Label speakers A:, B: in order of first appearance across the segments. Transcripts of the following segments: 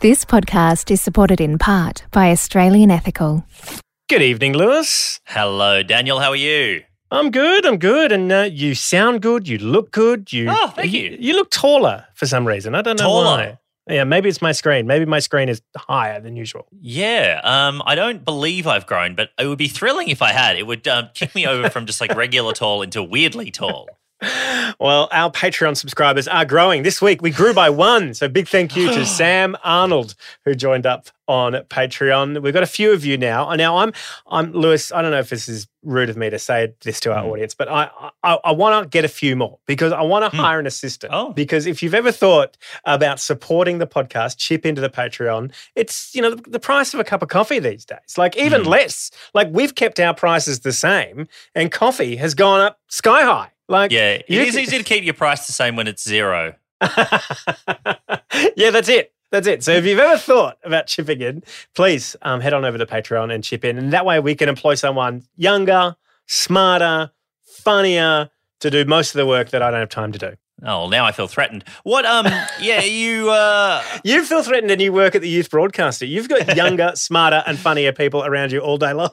A: This podcast is supported in part by Australian Ethical.
B: Good evening, Lewis.
C: Hello, Daniel. How are you?
B: I'm good. I'm good, and uh, you sound good. You look good. You
C: Oh, thank you.
B: You look taller for some reason. I don't know
C: Taller?
B: why. Yeah, maybe it's my screen. Maybe my screen is higher than usual.
C: Yeah. Um, I don't believe I've grown, but it would be thrilling if I had. It would um, kick me over from just like regular tall into weirdly tall.
B: Well, our Patreon subscribers are growing. This week we grew by one. So big thank you to Sam Arnold who joined up on Patreon. We've got a few of you now. Now I'm I'm Lewis. I don't know if this is rude of me to say this to our
C: Hmm.
B: audience, but I I, I want to get a few more because I want to hire an assistant.
C: Oh.
B: Because if you've ever thought about supporting the podcast, chip into the Patreon. It's you know the, the price of a cup of coffee these days. Like even
C: Hmm.
B: less. Like we've kept our prices the same, and coffee has gone up sky high. Like
C: Yeah. It is easy to keep your price the same when it's zero.
B: yeah, that's it. That's it. So if you've ever thought about chipping in, please um, head on over to Patreon and chip in. And that way we can employ someone younger, smarter, funnier to do most of the work that I don't have time to do.
C: Oh, now I feel threatened. What? Um. Yeah. You. Uh.
B: You feel threatened and you work at the youth broadcaster. You've got younger, smarter, and funnier people around you all day long.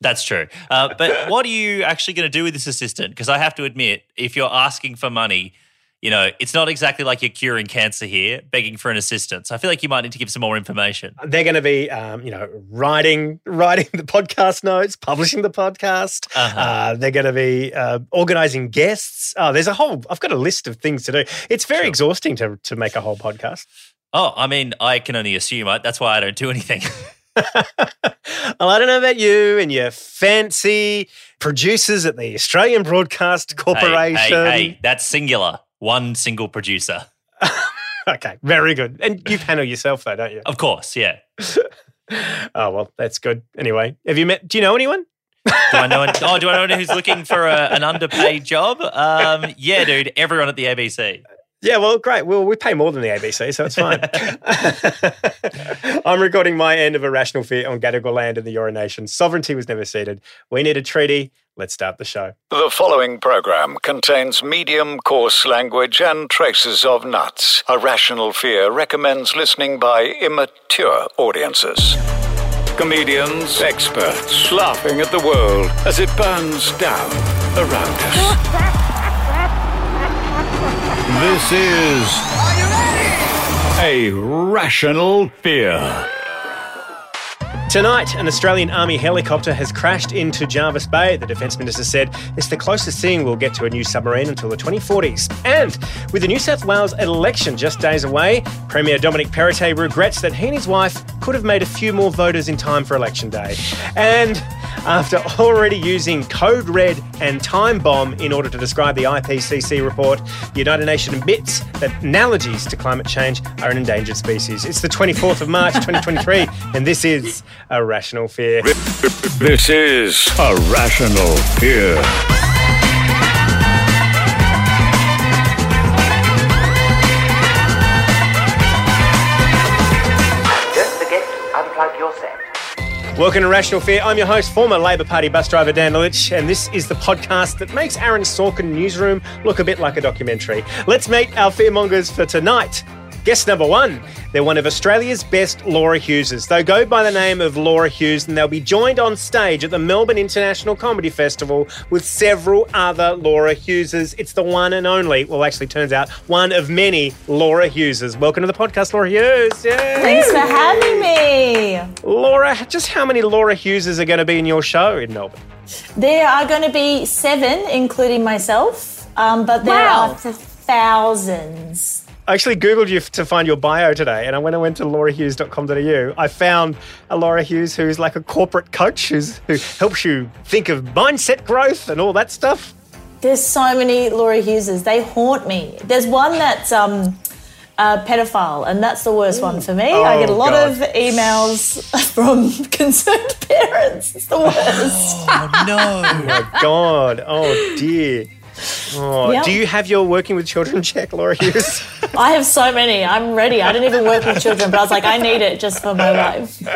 C: That's true. Uh, but what are you actually going to do with this assistant? Because I have to admit, if you're asking for money, you know, it's not exactly like you're curing cancer here, begging for an assistant. So I feel like you might need to give some more information.
B: They're going to be, um, you know, writing writing the podcast notes, publishing the podcast.
C: Uh-huh.
B: Uh, they're going to be uh, organizing guests. Oh, there's a whole. I've got a list of things to do. It's very
C: Sure.
B: exhausting to to make a whole podcast.
C: Oh, I mean, I can only assume. I, that's why I don't do anything.
B: well, I don't know about you and your fancy producers at the Australian Broadcast Corporation.
C: Hey, hey, hey, that's singular. One single producer.
B: Okay, very good. And you panel yourself though, don't you?
C: Of course, yeah.
B: Oh well, that's good. Anyway, have you met? Do you know anyone?
C: Do I know? Oh, do I know anyone who's looking for a, an underpaid job? Um, yeah, dude. Everyone at the ABC.
B: Yeah, well, great. Well, we pay more than the ABC, so it's fine. I'm recording my end of Irrational Fear on Gadigal land in the Eora Nation. Sovereignty was never ceded. We need a treaty. Let's start the show.
D: The following program contains medium coarse language and traces of nuts. A Rational Fear recommends listening by immature audiences. Comedians, experts, laughing at the world as it burns down around us. This is a Rational Fear.
B: Tonight, an Australian Army helicopter has crashed into Jervis Bay. The Defence Minister said it's the closest thing we'll get to a new submarine until the 2040s. And with the New South Wales election just days away, Premier Dominic Perrottet regrets that he and his wife could have made a few more voters in time for election day. And after already using Code Red and Time Bomb in order to describe the IPCC report, the United Nations admits that analogies to climate change are an endangered species. It's the 24th of March 2023, and this is Irrational Fear.
D: This is Irrational Fear.
B: Welcome to Rational Fear. I'm your host, former Labor Party bus driver Dan Ilic, and this is the podcast that makes Aaron Sorkin Newsroom look a bit like a documentary. Let's meet our fearmongers for tonight. Guest number one, they're one of Australia's best Laura Hugheses. They go by the name of Laura Hughes, and they'll be joined on stage at the Melbourne International Comedy Festival with several other Laura Hugheses. It's the one and only, well, actually, turns out, one of many Laura Hugheses. Welcome to the podcast, Laura Hughes. Yay.
E: Thanks for having me.
B: Laura, just how many Laura Hugheses are going to be in your show in Melbourne?
E: There are going to be seven, including myself, um, but there
F: Wow.
E: are thousands.
B: I actually Googled you to find your bio today, and when I went to laurahughes.com.au, I found a Laura Hughes who's like a corporate coach who's, who helps you think of mindset growth and all that stuff.
E: There's so many Laura Hugheses. They haunt me. There's one that's um, a pedophile, and that's the worst one for me. I get a
B: Oh,
E: lot
B: God.
E: of emails from concerned parents. It's the worst.
C: Oh no.
B: Oh my God. Oh dear. Oh,
E: Yep.
B: Do you have your working with children check, Laura Hughes?
E: I have so many. I'm ready. I didn't even work with children, but I was like, I need it just for my life.
C: you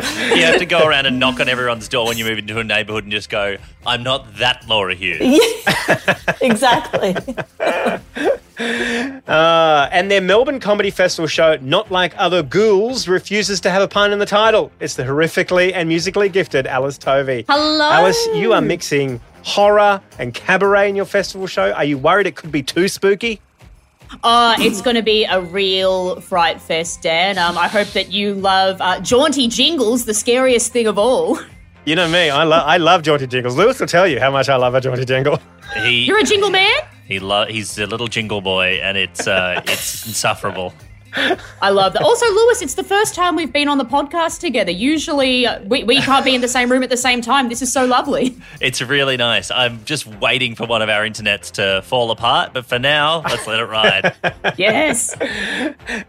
C: have to go around and knock on everyone's door when you move into a neighbourhood and just go, I'm not that Laura Hughes.
E: exactly.
B: Uh, and their Melbourne Comedy Festival show, Not Like Other Ghouls, refuses to have a pun in the title. It's the horrifically and musically gifted Alice Tovey.
F: Hello.
B: Alice, you are mixing horror and cabaret in your festival show. Are you worried it could be too spooky?
F: Uh, it's going to be a real fright fest, Dan. Um, I hope that you love uh, jaunty jingles, the scariest thing of all.
B: You know me, I, lo- I love jaunty jingles. Lewis will tell you how much I love a jaunty jingle.
C: He
F: You're a jingle man?
C: he lo- he's a little jingle boy, and it's uh, it's insufferable.
F: I love that. Also, Lewis, it's the first time we've been on the podcast together. Usually, uh, we, we can't be in the same room at the same time. This is so lovely.
C: It's really nice. I'm just waiting for one of our internets to fall apart, but for now, let's let it ride.
F: Yes.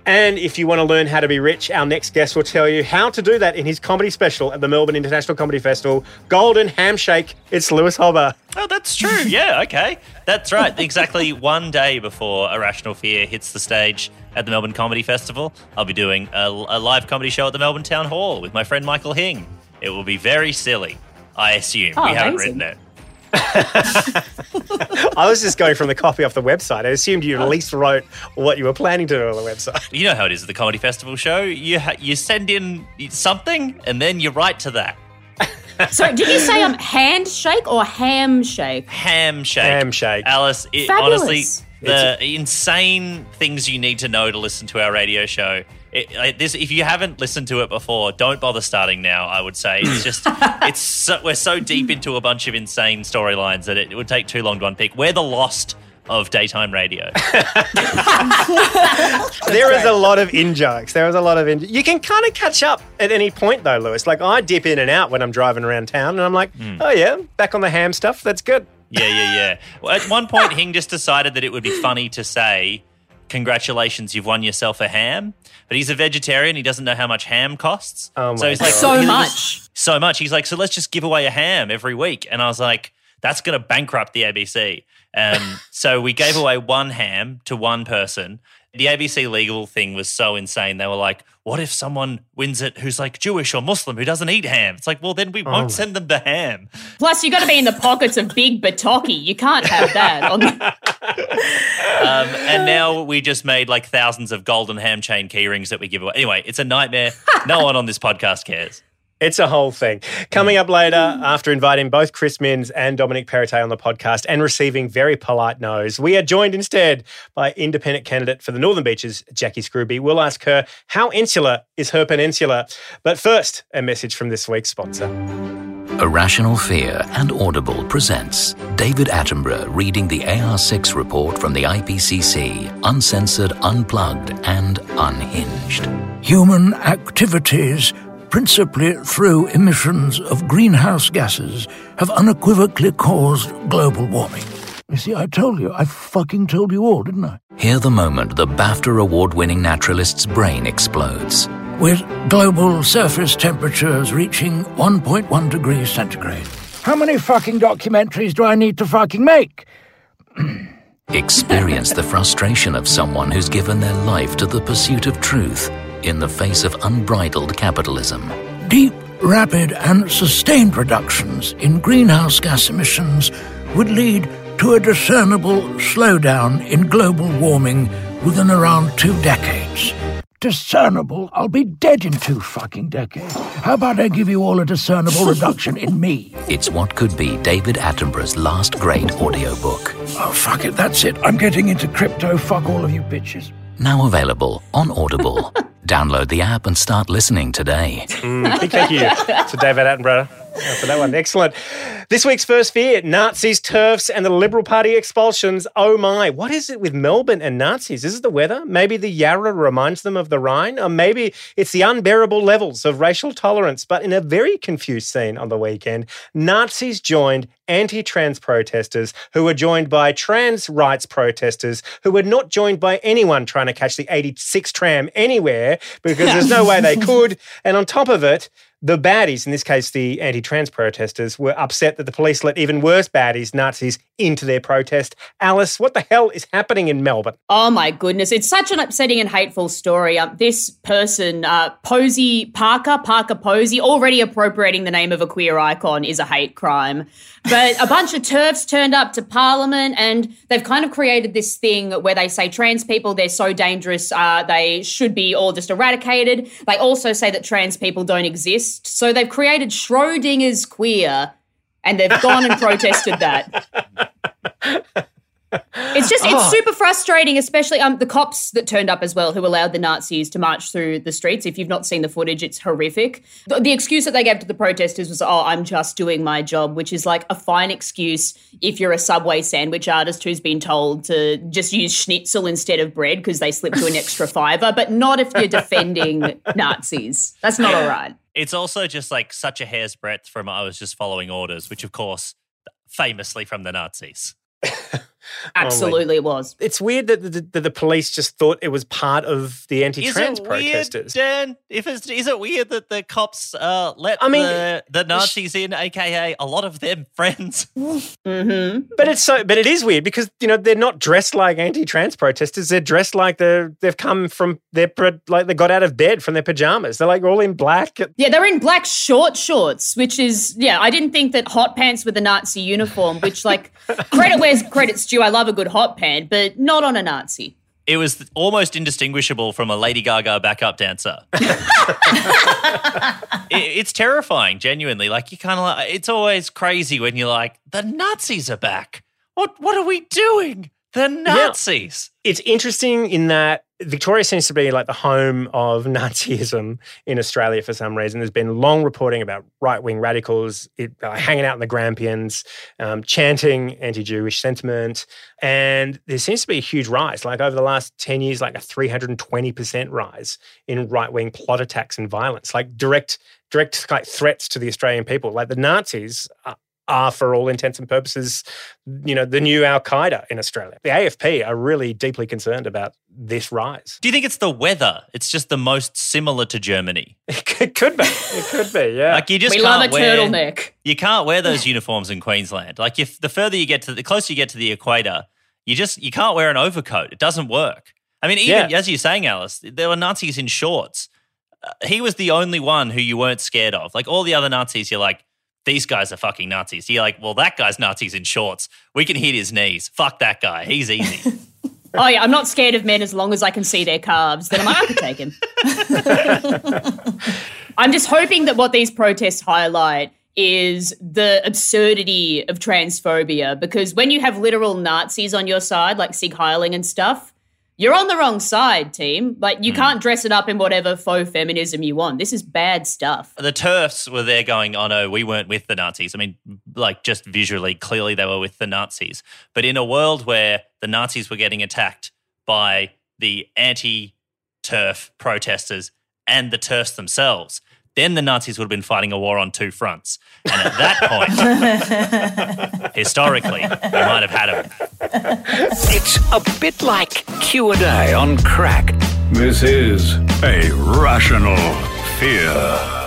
B: And if you want to learn how to be rich, our next guest will tell you how to do that in his comedy special at the Melbourne International Comedy Festival, Golden Handshake. It's Lewis Hobba.
C: Oh, that's true. Yeah, okay. That's right. Exactly one day before Irrational Fear hits the stage at the Melbourne Comedy Festival, I'll be doing a, a live comedy show at the Melbourne Town Hall with my friend Michael Hing. It will be very silly, I assume.
F: Oh,
C: we haven't
F: amazing.
C: written it.
B: I was just going from the copy off the website. I assumed you at oh. least wrote what you were planning to do on the website.
C: You know how it is at the comedy festival show. You ha- you send in something and then you write to that.
F: So, did you say um, handshake or ham shake?
C: Ham shake.
B: Ham shake.
C: Alice, it,
F: Fabulous.
C: honestly, the insane things you need to know to listen to our radio show. It, like, this, if you haven't listened to it before, don't bother starting now. I would say it's just it's so, we're so deep into a bunch of insane storylines that it, it would take too long to unpick. We're the lost of daytime radio.
B: There is a lot of in jokes. There is a lot of in. You can kind of catch up at any point, though, Lewis. Like I dip in and out when I'm driving around town, and I'm like, hmm. oh yeah, back on the ham stuff. That's good.
C: Yeah, yeah, yeah. Well, at one point, Hing just decided that it would be funny to say, "Congratulations, you've won yourself a ham." But he's a vegetarian; he doesn't know how much ham costs.
B: Oh
C: so
B: my
C: he's like,
F: So
C: he
F: much.
C: just- so much. He's like, "So let's just give away a ham every week." And I was like, "That's going to bankrupt the ABC." And so we gave away one ham to one person. The ABC legal thing was so insane. They were like, "What if someone wins it who's like Jewish or Muslim who doesn't eat ham?" It's like, well, then we won't send them the ham.
F: Plus, you've got to be in the pockets of Big Bataki. You can't have that. On the-
C: Um, and now we just made like thousands of golden ham chain key rings that we give away. Anyway, it's a nightmare. No one on this podcast cares.
B: It's a whole thing. Coming up later, after inviting both Chris Minns and Dominic Perrottet on the podcast and receiving very polite no's, we are joined instead by independent candidate for the Northern Beaches, Jacqui Scruby. We'll ask her how insular is her peninsula. But first, a message from this week's sponsor.
G: Irrational Fear and Audible presents David Attenborough reading the AR6 report from the IPCC, uncensored, unplugged, and unhinged.
H: Human activities, principally through emissions of greenhouse gases, have unequivocally caused global warming. You see, I told you. I fucking told you all, didn't I?
G: Hear the moment the BAFTA award winning naturalist's brain explodes.
H: With global surface temperatures reaching 1.1 degrees centigrade. How many fucking documentaries do I need to fucking make?
G: Experience the frustration of someone who's given their life to the pursuit of truth in the face of unbridled capitalism.
H: Deep rapid and sustained reductions in greenhouse gas emissions would lead to a discernible slowdown in global warming within around two decades. Discernible? I'll be dead in two fucking decades. How about I give you all a discernible reduction in me?
G: It's what could be David Attenborough's last great audiobook.
H: Oh, fuck it, that's it. I'm getting into crypto. Fuck all of you bitches.
G: Now available on Audible. Download the app and start listening today.
B: Mm, thank you to David Attenborough uh, for that one. Excellent. This week's first fear Nazis, turfs, and the Liberal Party expulsions. Oh my. What is it with Melbourne and Nazis? Is it the weather? Maybe the Yarra reminds them of the Rhine? Or maybe it's the unbearable levels of racial tolerance. But in a very confused scene on the weekend, Nazis joined anti trans protesters who were joined by trans rights protesters who were not joined by anyone trying to catch the 86 tram anywhere because there's no way they could. And on top of it, the baddies, in this case the anti trans protesters, were upset that the police let even worse baddies, Nazis, into their protest. Alice, what the hell is happening in Melbourne?
F: Oh my goodness. It's such an upsetting and hateful story. Um, this person, uh, Posie Parker, Parker Posey, already appropriating the name of a queer icon is a hate crime. But a bunch of turfs turned up to Parliament and they've kind of created this thing where they say trans people, they're so dangerous, uh, they should be all just eradicated. They also say that trans people don't exist. So they've created Schrodinger's queer and they've gone and protested that. It's just it's
B: Oh.
F: super frustrating, especially um the cops that turned up as well, who allowed the Nazis to march through the streets. If you've not seen the footage, it's horrific. The, the excuse that they gave to the protesters was, "Oh, I'm just doing my job," which is like a fine excuse if you're a Subway sandwich artist who's been told to just use schnitzel instead of bread because they slipped you an extra fiver, but not if you're defending Nazis. That's not all right.
C: It's also just like such a hair's breadth from I was just following orders, which of course, famously from the Nazis.
F: Absolutely, it was.
B: It's weird that the, the, the police just thought it was part of the anti
C: Is
B: trans
C: it weird,
B: protesters.
C: Dan? If it's, is it weird that the cops uh, let
B: I mean,
C: the, the Nazis in, aka a lot of them friends?
F: Mm-hmm.
B: But it's so, but it is weird because you know they're not dressed like anti-trans protesters. They're dressed like they're they've come from their pro- like they got out of bed from their pajamas. They're like all in black.
F: Yeah, they're in black short shorts, which is yeah. I didn't think that hot pants were the Nazi uniform. Which like credit where's credit's due. I love a good hot pan, but not on a Nazi.
C: It was almost indistinguishable from a Lady Gaga backup dancer. It- it's terrifying, genuinely. Like you kind of like it's always crazy when you're like, the Nazis are back. What what are we doing? The Nazis.
B: It's interesting in that Victoria seems to be like the home of Nazism in Australia for some reason. There's been long reporting about right wing radicals it, uh, hanging out in the Grampians, um, chanting anti Jewish sentiment. And there seems to be a huge rise, like over the last 10 years, like a 320% rise in right wing plot attacks and violence, like direct, direct like threats to the Australian people. Like the Nazis are, are, for all intents and purposes, you know, the new Al Qaeda in Australia. The AFP are really deeply concerned about this rise.
C: Do you think it's the weather? It's just the most similar to Germany.
B: It could be. It could be. Yeah.
C: Like you just
F: we
C: can't
F: love a
C: wear,
F: turtleneck.
C: You can't wear those uniforms in Queensland. Like if the further you get to the closer you get to the equator, you just you can't wear an overcoat. It doesn't work. I mean, even
B: Yeah.
C: as you're saying, Alice, there were Nazis in shorts. Uh, he was the only one who you weren't scared of. Like all the other Nazis, you're like, these guys are fucking Nazis. You're like, well, that guy's Nazis in shorts. We can hit his knees. Fuck that guy. He's easy.
F: Oh yeah, I'm not scared of men as long as I can see their calves. Then I'm like, I could take him. I'm just hoping that what these protests highlight is the absurdity of transphobia because when you have literal Nazis on your side, like Sig Heiling and stuff, you're on the wrong side, team. Like you hmm. can't dress it up in whatever faux feminism you want. This is bad stuff.
C: the turfs were there going, oh no, we weren't with the Nazis. I mean, like just visually, clearly they were with the Nazis. But in a world where the Nazis were getting attacked by the anti turf protesters and the turfs themselves, then the Nazis would have been fighting a war on two fronts. And at that point, historically, we might have had them.
D: It's a bit like Q&A on crack.
I: This is a rational fear.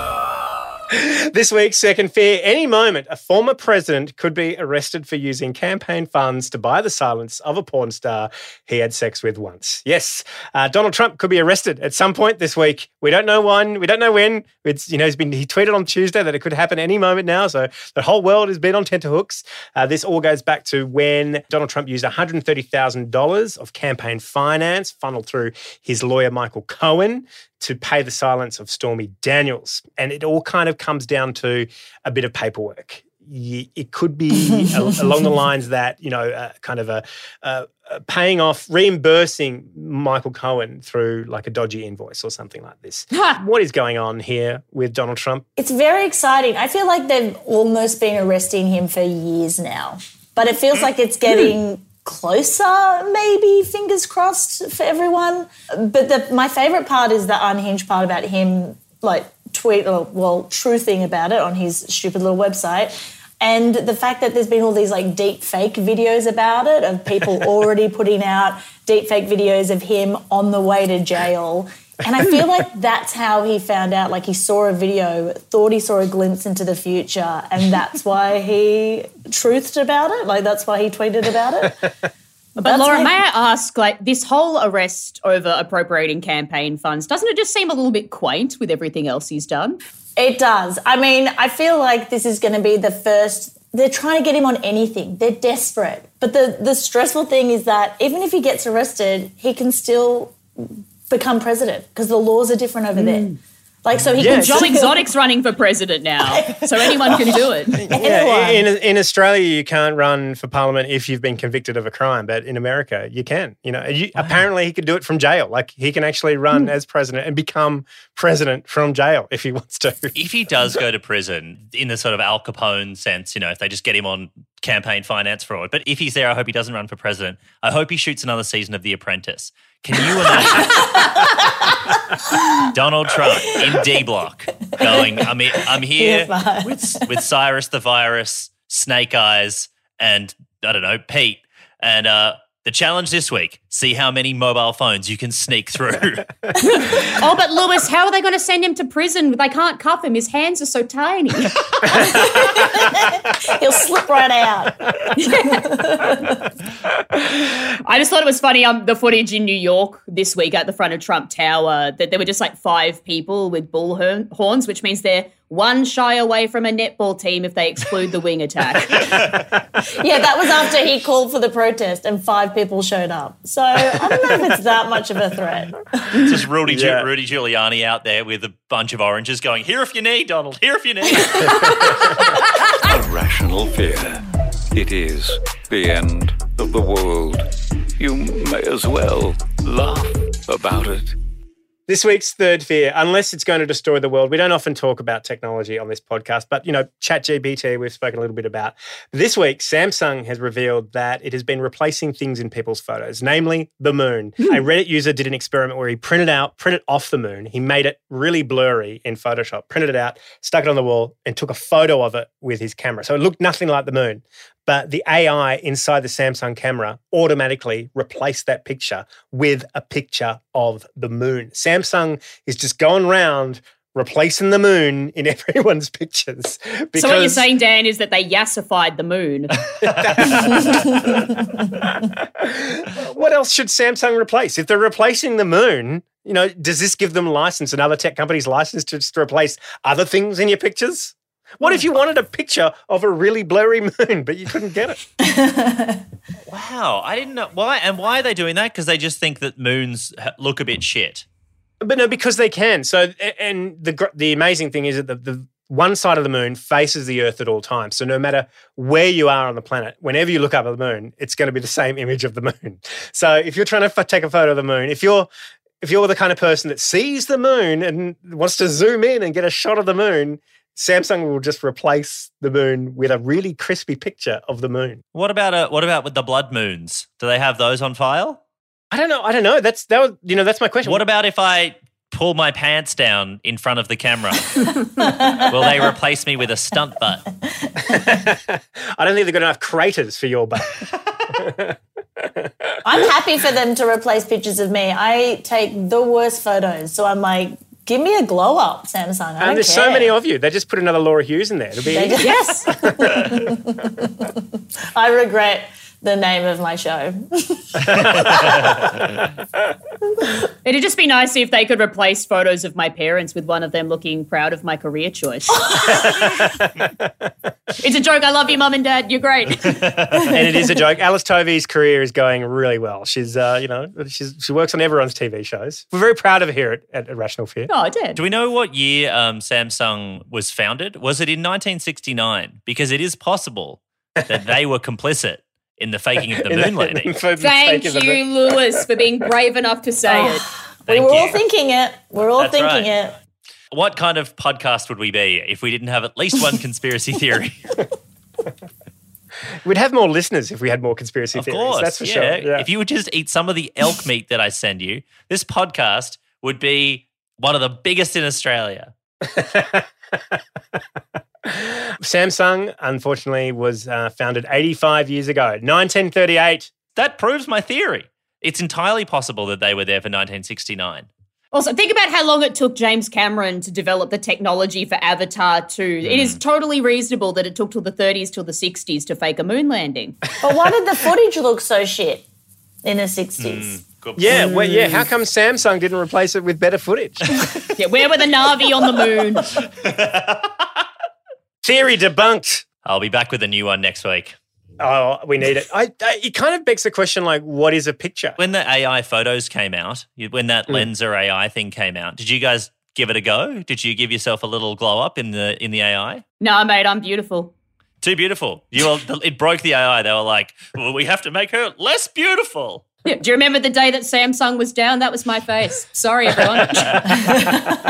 B: This week's second fear any moment, a former president could be arrested for using campaign funds to buy the silence of a porn star he had sex with once. Yes, uh, Donald Trump could be arrested at some point this week. We don't know when. We don't know when. It's you know he's been he tweeted on Tuesday that it could happen any moment now. So the whole world has been on tenterhooks. Uh, this all goes back to when Donald Trump used one hundred thirty thousand dollars of campaign finance funneled through his lawyer Michael Cohen to pay the silence of Stormy Daniels. And it all kind of comes down to a bit of paperwork. It could be along the lines that, you know, uh, kind of a, uh, paying off, reimbursing Michael Cohen through like a dodgy invoice or something like this. what is going on here with Donald Trump?
E: It's very exciting. I feel like they've almost been arresting him for years now, but it feels like it's getting closer, maybe, fingers crossed for everyone. But the, my favourite part is the unhinged part about him, like, tweet, or, well, truthing about it on his stupid little website. And the fact that there's been all these like deep fake videos about it of people already putting out deep fake videos of him on the way to jail and I feel like that's how he found out. Like he saw a video, thought he saw a glimpse into the future, and that's why he truthed about it. Like that's why he tweeted about it.
F: But That's Laura, may I ask, like this whole arrest over appropriating campaign funds, doesn't it just seem a little bit quaint with everything else he's done?
E: It does. I mean, I feel like this is going to be the first. They're trying to get him on anything. They're desperate. But the the stressful thing is that even if he gets arrested, he can still become president because the laws are different over mm. there. Like so, he
F: can. Joe Exotic's running for president now, so anyone can do it.
B: Yeah, in, in Australia, you can't run for parliament if you've been convicted of a crime, but in America, you can. You know, you, wow. apparently he could do it from jail. Like he can actually run mm. as president and become president from jail if he wants to.
C: If he does go to prison, in the sort of Al Capone sense, you know, if they just get him on campaign finance fraud, but if he's there, I hope he doesn't run for president. I hope he shoots another season of The Apprentice can you imagine Donald Trump in D Block going, I'm, I'm here with, with Cyrus the Virus, Snake Eyes, and I don't know, Pete. And uh, the challenge this week see how many mobile phones you can sneak through.
F: oh, but Lewis, how are they going to send him to prison? They can't cuff him. His hands are so tiny.
E: He'll slip right out.
F: I just thought it was funny. Um, the footage in New York this week at the front of Trump Tower that there were just like five people with bull horns, which means they're one shy away from a netball team if they exclude the wing attack.
E: yeah, that was after he called for the protest and five people showed up. So I don't know if it's that much of a threat.
C: Just Rudy, yeah. Rudy Giuliani out there with a bunch of oranges going, here if you need, Donald, here if you need.
D: a rational fear. It is the end of the world. You may as well laugh about it.
B: This week's third fear, unless it's going to destroy the world, we don't often talk about technology on this podcast, but you know, ChatGPT we've spoken a little bit about. This week, Samsung has revealed that it has been replacing things in people's photos, namely the moon. Hmm. a Reddit user did an experiment where he printed out, printed off the moon. He made it really blurry in Photoshop, printed it out, stuck it on the wall, and took a photo of it with his camera. So it looked nothing like the moon but the AI inside the Samsung camera automatically replaced that picture with a picture of the moon. Samsung is just going around replacing the moon in everyone's pictures.
F: so what you're saying, Dan, is that they yassified the moon.
B: what else should Samsung replace? If they're replacing the moon, you know, does this give them license and other tech companies license to, to replace other things in your pictures? What if you wanted a picture of a really blurry moon, but you couldn't get it?
C: wow, I didn't know why. And why are they doing that? Because they just think that moons look a bit shit.
B: But no, because they can. So, and the the amazing thing is that the, the one side of the moon faces the Earth at all times. So no matter where you are on the planet, whenever you look up at the moon, it's going to be the same image of the moon. So if you're trying to f- take a photo of the moon, if you're if you're the kind of person that sees the moon and wants to zoom in and get a shot of the moon, Samsung will just replace the moon with a really crispy picture of the moon.
C: What about uh, what about with the blood moons? Do they have those on file?
B: I don't know. I don't know. That's that was you know that's my question.
C: What about if I pull my pants down in front of the camera? Will they replace me with a stunt butt?
B: I don't think they've got enough craters for your butt.
E: I'm happy for them to replace pictures of me. I take the worst photos, so I'm like Give me a glow up, Samsung. I
B: and there's
E: care.
B: so many of you. They just put another Laura Hughes in there. It'll be easy.
E: I regret the name of my show.
F: It'd just be nice if they could replace photos of my parents with one of them looking proud of my career choice. it's a joke. I love you, mum and dad. You're great.
B: and it is a joke. Alice Tovey's career is going really well. She's, uh, you know, she's, she works on everyone's TV shows. We're very proud of her here at, at Irrational Fear.
F: Oh, I did.
C: Do we know what year um, Samsung was founded? Was it in 1969? Because it is possible that they were complicit in the faking of the moon landing.
B: for the
F: Thank you,
B: the-
F: Lewis, for being brave enough to say oh, it.
E: we
C: Thank
E: were all thinking it. We're all
C: That's
E: thinking
C: right.
E: it.
C: What kind of podcast would we be if we didn't have at least one conspiracy theory?
B: We'd have more listeners if we had more conspiracy
C: of
B: theories.
C: course,
B: That's for
C: yeah.
B: sure. Yeah.
C: If you would just eat some of the elk meat that I send you, this podcast would be one of the biggest in Australia.
B: Samsung, unfortunately, was uh, founded 85 years ago, 1938.
C: That proves my theory. It's entirely possible that they were there for 1969.
F: Also, think about how long it took James Cameron to develop the technology for Avatar 2. It is totally reasonable that it took till the 30s till the 60s to fake a moon landing.
E: But why did the footage look so shit in the 60s?
C: Good
B: Yeah, well, yeah. How come Samsung didn't replace it with better footage?
F: yeah, where were the Navi on the moon?
B: Theory debunked.
C: I'll be back with a new one next week.
B: Oh, we need it. I, I, it kind of begs the question, like, what is a picture?
C: When the AI photos came out, when that
B: Mm.
C: Lensa AI thing came out, did you guys give it a go? Did you give yourself a little glow up in the in the AI?
F: no, mate, I'm beautiful.
C: Too beautiful. You all, it broke the AI. They were like, well, we have to make her less beautiful.
F: Yeah, Do you remember the day that Samsung was down? That was my face. Sorry, everyone.
E: I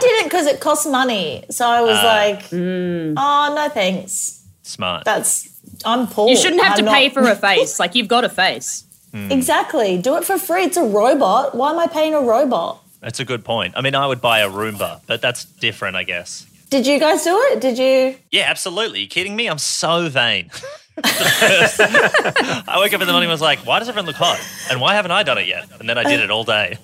E: did it because it cost money. So I was
C: Ah.
E: like,
F: Mm.
E: oh, no thanks.
C: Smart.
E: That's, I'm poor.
F: you shouldn't have
E: I'm
F: to pay for a face. Like, you've got a face.
E: Exactly. Do it for free. It's a robot. Why am I paying a robot?
C: That's a good point. I mean, I would buy a Roomba, but that's different, I guess.
E: Did you guys do it? Did you?
C: Yeah, absolutely. you kidding me? I'm so vain. I woke up in the morning and was like, why does everyone look hot? And why haven't I done it yet? And then I did it all day.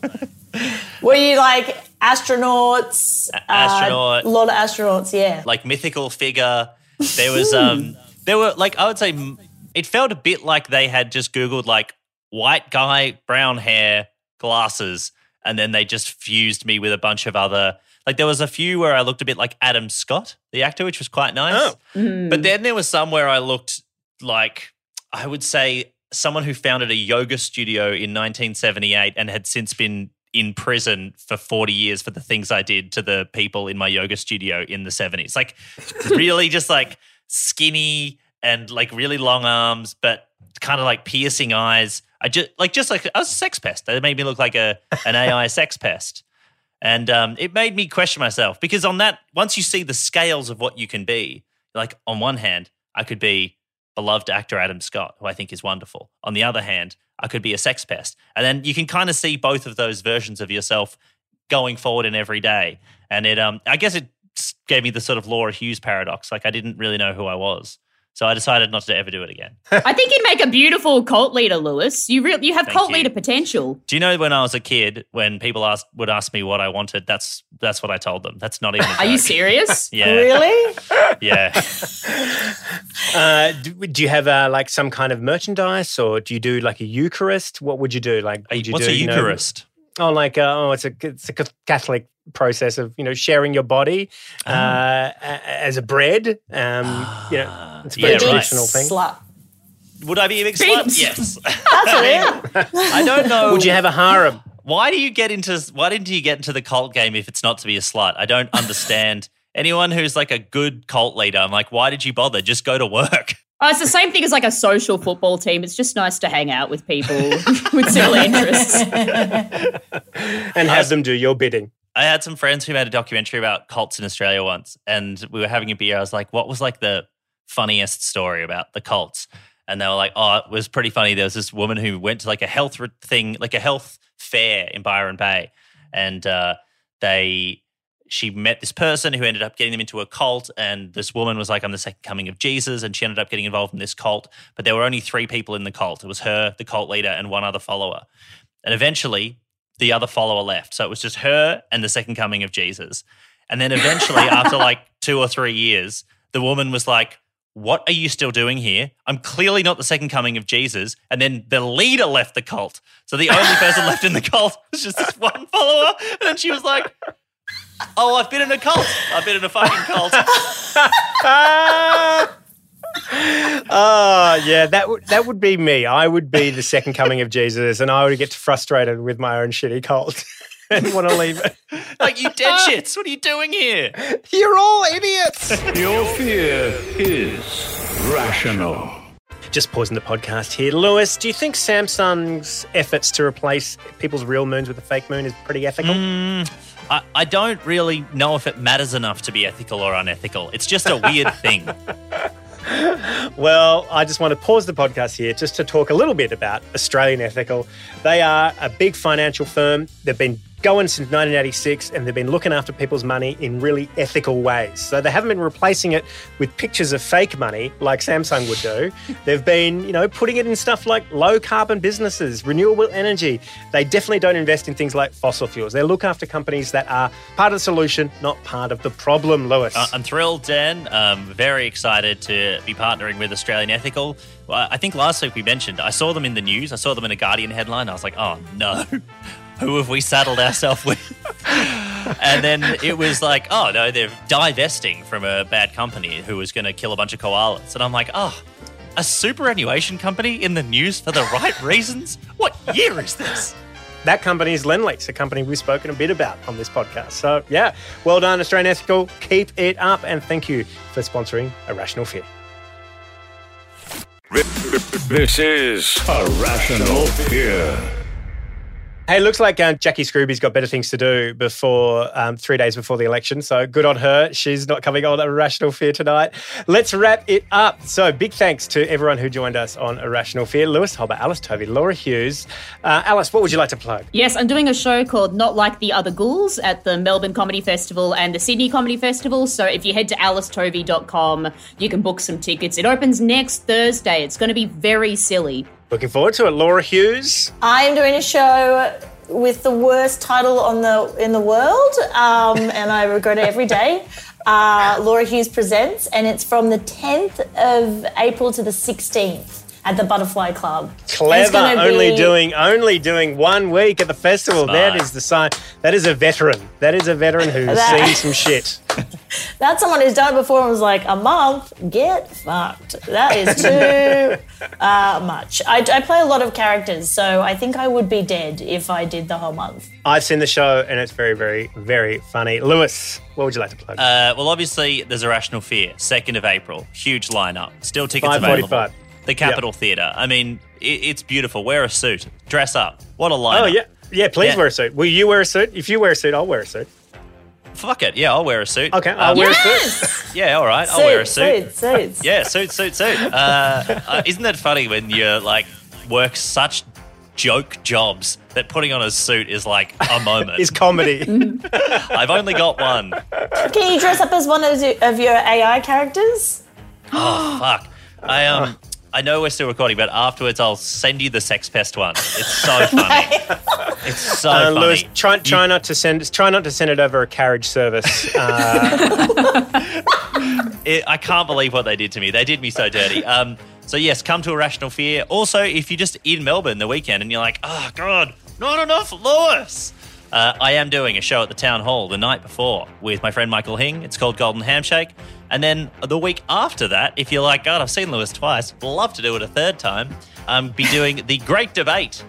E: Were you like astronauts?
C: astronaut.
E: A lot of astronauts, yeah.
C: like mythical figure. There was um there were like I would say it felt a bit like they had just googled like white guy, brown hair, glasses and then they just fused me with a bunch of other like there was a few where I looked a bit like Adam Scott, the actor, which was quite nice.
B: Oh.
F: Mm.
C: But then there was some where I looked like I would say someone who founded a yoga studio in 1978 and had since been in prison for 40 years for the things I did to the people in my yoga studio in the 70s. Like really just like skinny and like really long arms, but kind of like piercing eyes. I just like just like I was a sex pest. They made me look like a an AI sex pest. And um, it made me question myself because on that, once you see the scales of what you can be, like on one hand, I could be beloved actor Adam Scott, who I think is wonderful. On the other hand, I could be a sex pest. And then you can kind of see both of those versions of yourself going forward in every day. And it, um, I guess it gave me the sort of Laura Hughes paradox. Like I didn't really know who I was. So I decided not to ever do it again.
F: I think you'd make a beautiful cult leader, Lewis. You re- you have
C: Thank
F: cult
C: you.
F: leader potential.
C: Do you know when I was a kid, when people asked would ask me what I wanted, that's that's what I told them. That's not even. A
F: Are you serious?
C: Yeah.
E: Really?
C: Yeah.
B: Uh, do, do you have uh, like some kind of merchandise, or do you do like a Eucharist? What would you do? Like, would you
C: What's
B: do,
C: a
B: you know-
C: Eucharist?
B: Oh, like uh, oh, it's a it's a Catholic process of you know sharing your body
C: Oh.
B: uh, a- as a bread. Um, you know, it's a very
C: Yeah, right.
B: traditional thing.
E: Slut.
C: Would I be a big
F: Big
C: slut? Yes.
E: That's it.
C: I don't know.
B: Would you have a harem?
C: Why do you get into why didn't you get into the cult game if it's not to be a slut? I don't understand. Anyone who's like a good cult leader, I'm like, why did you bother? Just go to work.
F: Oh, it's the same thing as like a social football team. It's just nice to hang out with people with similar interests.
B: and have them do your bidding.
C: I had some friends who made a documentary about cults in Australia once, and we were having a beer. I was like, what was like the funniest story about the cults? And they were like, oh, it was pretty funny. There was this woman who went to like a health thing, like a health fair in Byron Bay, and uh, they she met this person who ended up getting them into a cult and this woman was like i'm the second coming of jesus and she ended up getting involved in this cult but there were only three people in the cult it was her the cult leader and one other follower and eventually the other follower left. So it was just her and the second coming of Jesus. And then eventually, after like two or three years, the woman was like, What are you still doing here? I'm clearly not the second coming of Jesus. And then the leader left the cult. So the only person left in the cult was just this one follower. And then she was like, Oh, I've been in a cult. I've been in a fucking cult.
B: Oh yeah, that would that would be me. I would be the second coming of Jesus, and I would get frustrated with my own shitty cult and want to leave it.
C: like, you dead shits. What are you doing here?
B: You're all idiots.
H: Your fear is rational.
B: Just pausing the podcast here. Lewis, do you think Samsung's efforts to replace people's real moons with a fake moon is pretty ethical?
C: Mm, I, I don't really know if it matters enough to be ethical or unethical. It's just a weird thing.
B: Well, I just want to pause the podcast here just to talk a little bit about Australian Ethical. They are a big financial firm. They've been going since 1986 and they've been looking after people's money in really ethical ways. So they haven't been replacing it with pictures of fake money like Samsung would do. They've been, you know, putting it in stuff like low carbon businesses, renewable energy. They definitely don't invest in things like fossil fuels. They look after companies that are part of the solution, not part of the problem, Lewis.
C: Uh, I'm thrilled, Dan. Um, very excited to be partnering with Australian Ethical. Well, I think last week we mentioned I saw them in the news. I saw them in a Guardian headline. I was like, oh no, who have we saddled ourselves with? and then it was like, oh no, they're divesting from a bad company who was going to kill a bunch of koalas. And I'm like, oh, a superannuation company in the news for the right reasons? What year is this?
B: That company is Lendlease, a company we've spoken a bit about on this podcast. So, yeah, well done, Australian Ethical. Keep it up. And thank you for sponsoring Irrational Fear.
H: This is a rational fear.
B: Hey, looks like um, Jacqui Scruby's got better things to do before um, three days before the election. So good on her. She's not coming on Irrational Fear tonight. Let's wrap it up. So big thanks to everyone who joined us on Irrational Fear. Lewis Hobba, Alice Tovey, Laura Hughes. Uh, Alice, what would you like to plug?
F: Yes, I'm doing a show called Not Like the Other Ghouls at the Melbourne Comedy Festival and the Sydney Comedy Festival. So if you head to alicetovey.com, you can book some tickets. It opens next Thursday. It's going to be very silly.
B: Looking forward to it. Laura Hughes.
E: I'm doing a show with the worst title on the in the world, um, and I regret it every day. Uh, Laura Hughes presents, and it's from the 10th of April to the 16th at the Butterfly Club. And
B: Clever. Only
E: be-
B: doing only doing one week at the festival. That
C: Smart.
B: is the sign. That is a veteran. That is a veteran who's
E: That-
B: seen some shit.
E: That's someone who's done it before and was like, a month? Get fucked. That is too uh, much. I, I play a lot of characters, so I think I would be dead if I did the whole month.
B: I've seen the show and it's very, very, very funny. Lewis, what would you like to plug?
C: Uh, well, obviously, there's Irrational Fear, 2nd of April. Huge lineup. Still tickets
B: 5:45.
C: available. The Capitol Theatre. I mean, it, it's beautiful. Wear a suit. Dress up. What a lineup.
B: oh yeah, yeah. Please
C: Yeah.
B: wear a suit. Will you wear a suit? If you wear a suit, I'll wear a suit.
C: Fuck it. Yeah, I'll wear a suit.
B: Okay, I'll
C: Um,
B: wear a suit.
C: Yeah, all right. I'll wear a
E: Suit,
C: suit.
E: suit, suit.
C: Yeah, suit, suit, suit. Uh, uh, isn't that funny when you like work such joke jobs that putting on a suit is like a moment?
B: It's comedy.
C: I've only got one.
E: Can you dress up as one of, of your AI characters?
C: Oh fuck. I um. I know we're still recording, but afterwards I'll send you the sex pest one. It's so funny. it's so
B: Uh,
C: funny.
B: Lewis, try, try not to send. Try not to send it over a carriage service. Uh,
C: It, I can't believe what they did to me. They did me so dirty. Um, so yes, come to Irrational Fear. Also, if you're just in Melbourne the weekend and you're like, oh god, not enough Lewis. Uh, I am doing a show at the town hall the night before with my friend Michael Hing. It's called Golden Handshake. And then the week after that, if you're like, God, I've seen Lewis twice, love to do it a third time, um, be doing the Great Debate,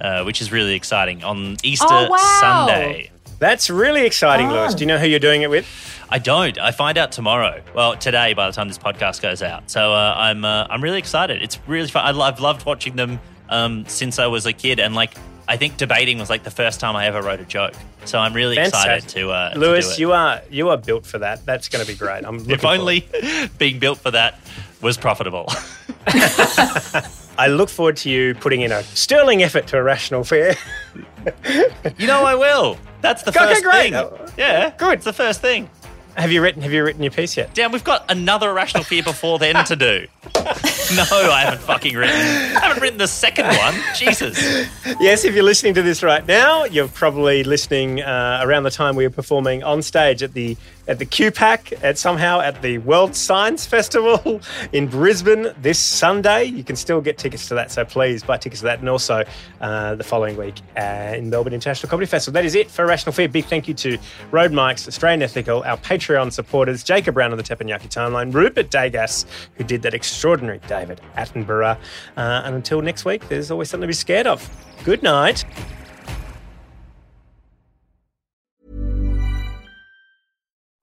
C: uh, which is really exciting on Easter
F: Oh, wow.
C: Sunday.
B: that's really exciting,
E: Fun.
B: Lewis. Do you know who you're doing it with?
C: I don't. I find out tomorrow. Well, today by the time this podcast goes out. So uh, I'm uh, I'm really excited. It's really fun. I lo- I've loved watching them um, since I was a kid, and like I think debating was like the first time I ever wrote a joke. So I'm really excited to uh, to
B: Lewis,
C: do it.
B: you are you are built for that. That's going to be great. I'm
C: if only being built for that was profitable.
B: I look forward to you putting in a sterling effort to irrational fear.
C: you know I will. That's the
B: Okay,
C: first
B: great.
C: thing. Yeah, good. It's the first thing.
B: Have you written Have you written your piece yet?
C: Dan, we've got another irrational fear before then to do. no, I haven't fucking written. I haven't written the second one. Jesus.
B: Yes, if you're listening to this right now, you're probably listening uh, around the time we were performing on stage at the at the QPAC, at somehow at the World Science Festival in Brisbane this Sunday. You can still get tickets to that, so please buy tickets to that, and also uh, the following week uh, in Melbourne International Comedy Festival. That is it for Rational Fear. Big thank you to Rode Mics, Australian Ethical, our Patreon supporters, Jacob Brown on the Teppanyaki timeline, Rupert Degas, who did that extraordinary David Attenborough. Uh, and until next week, there's always something to be scared of. Good night.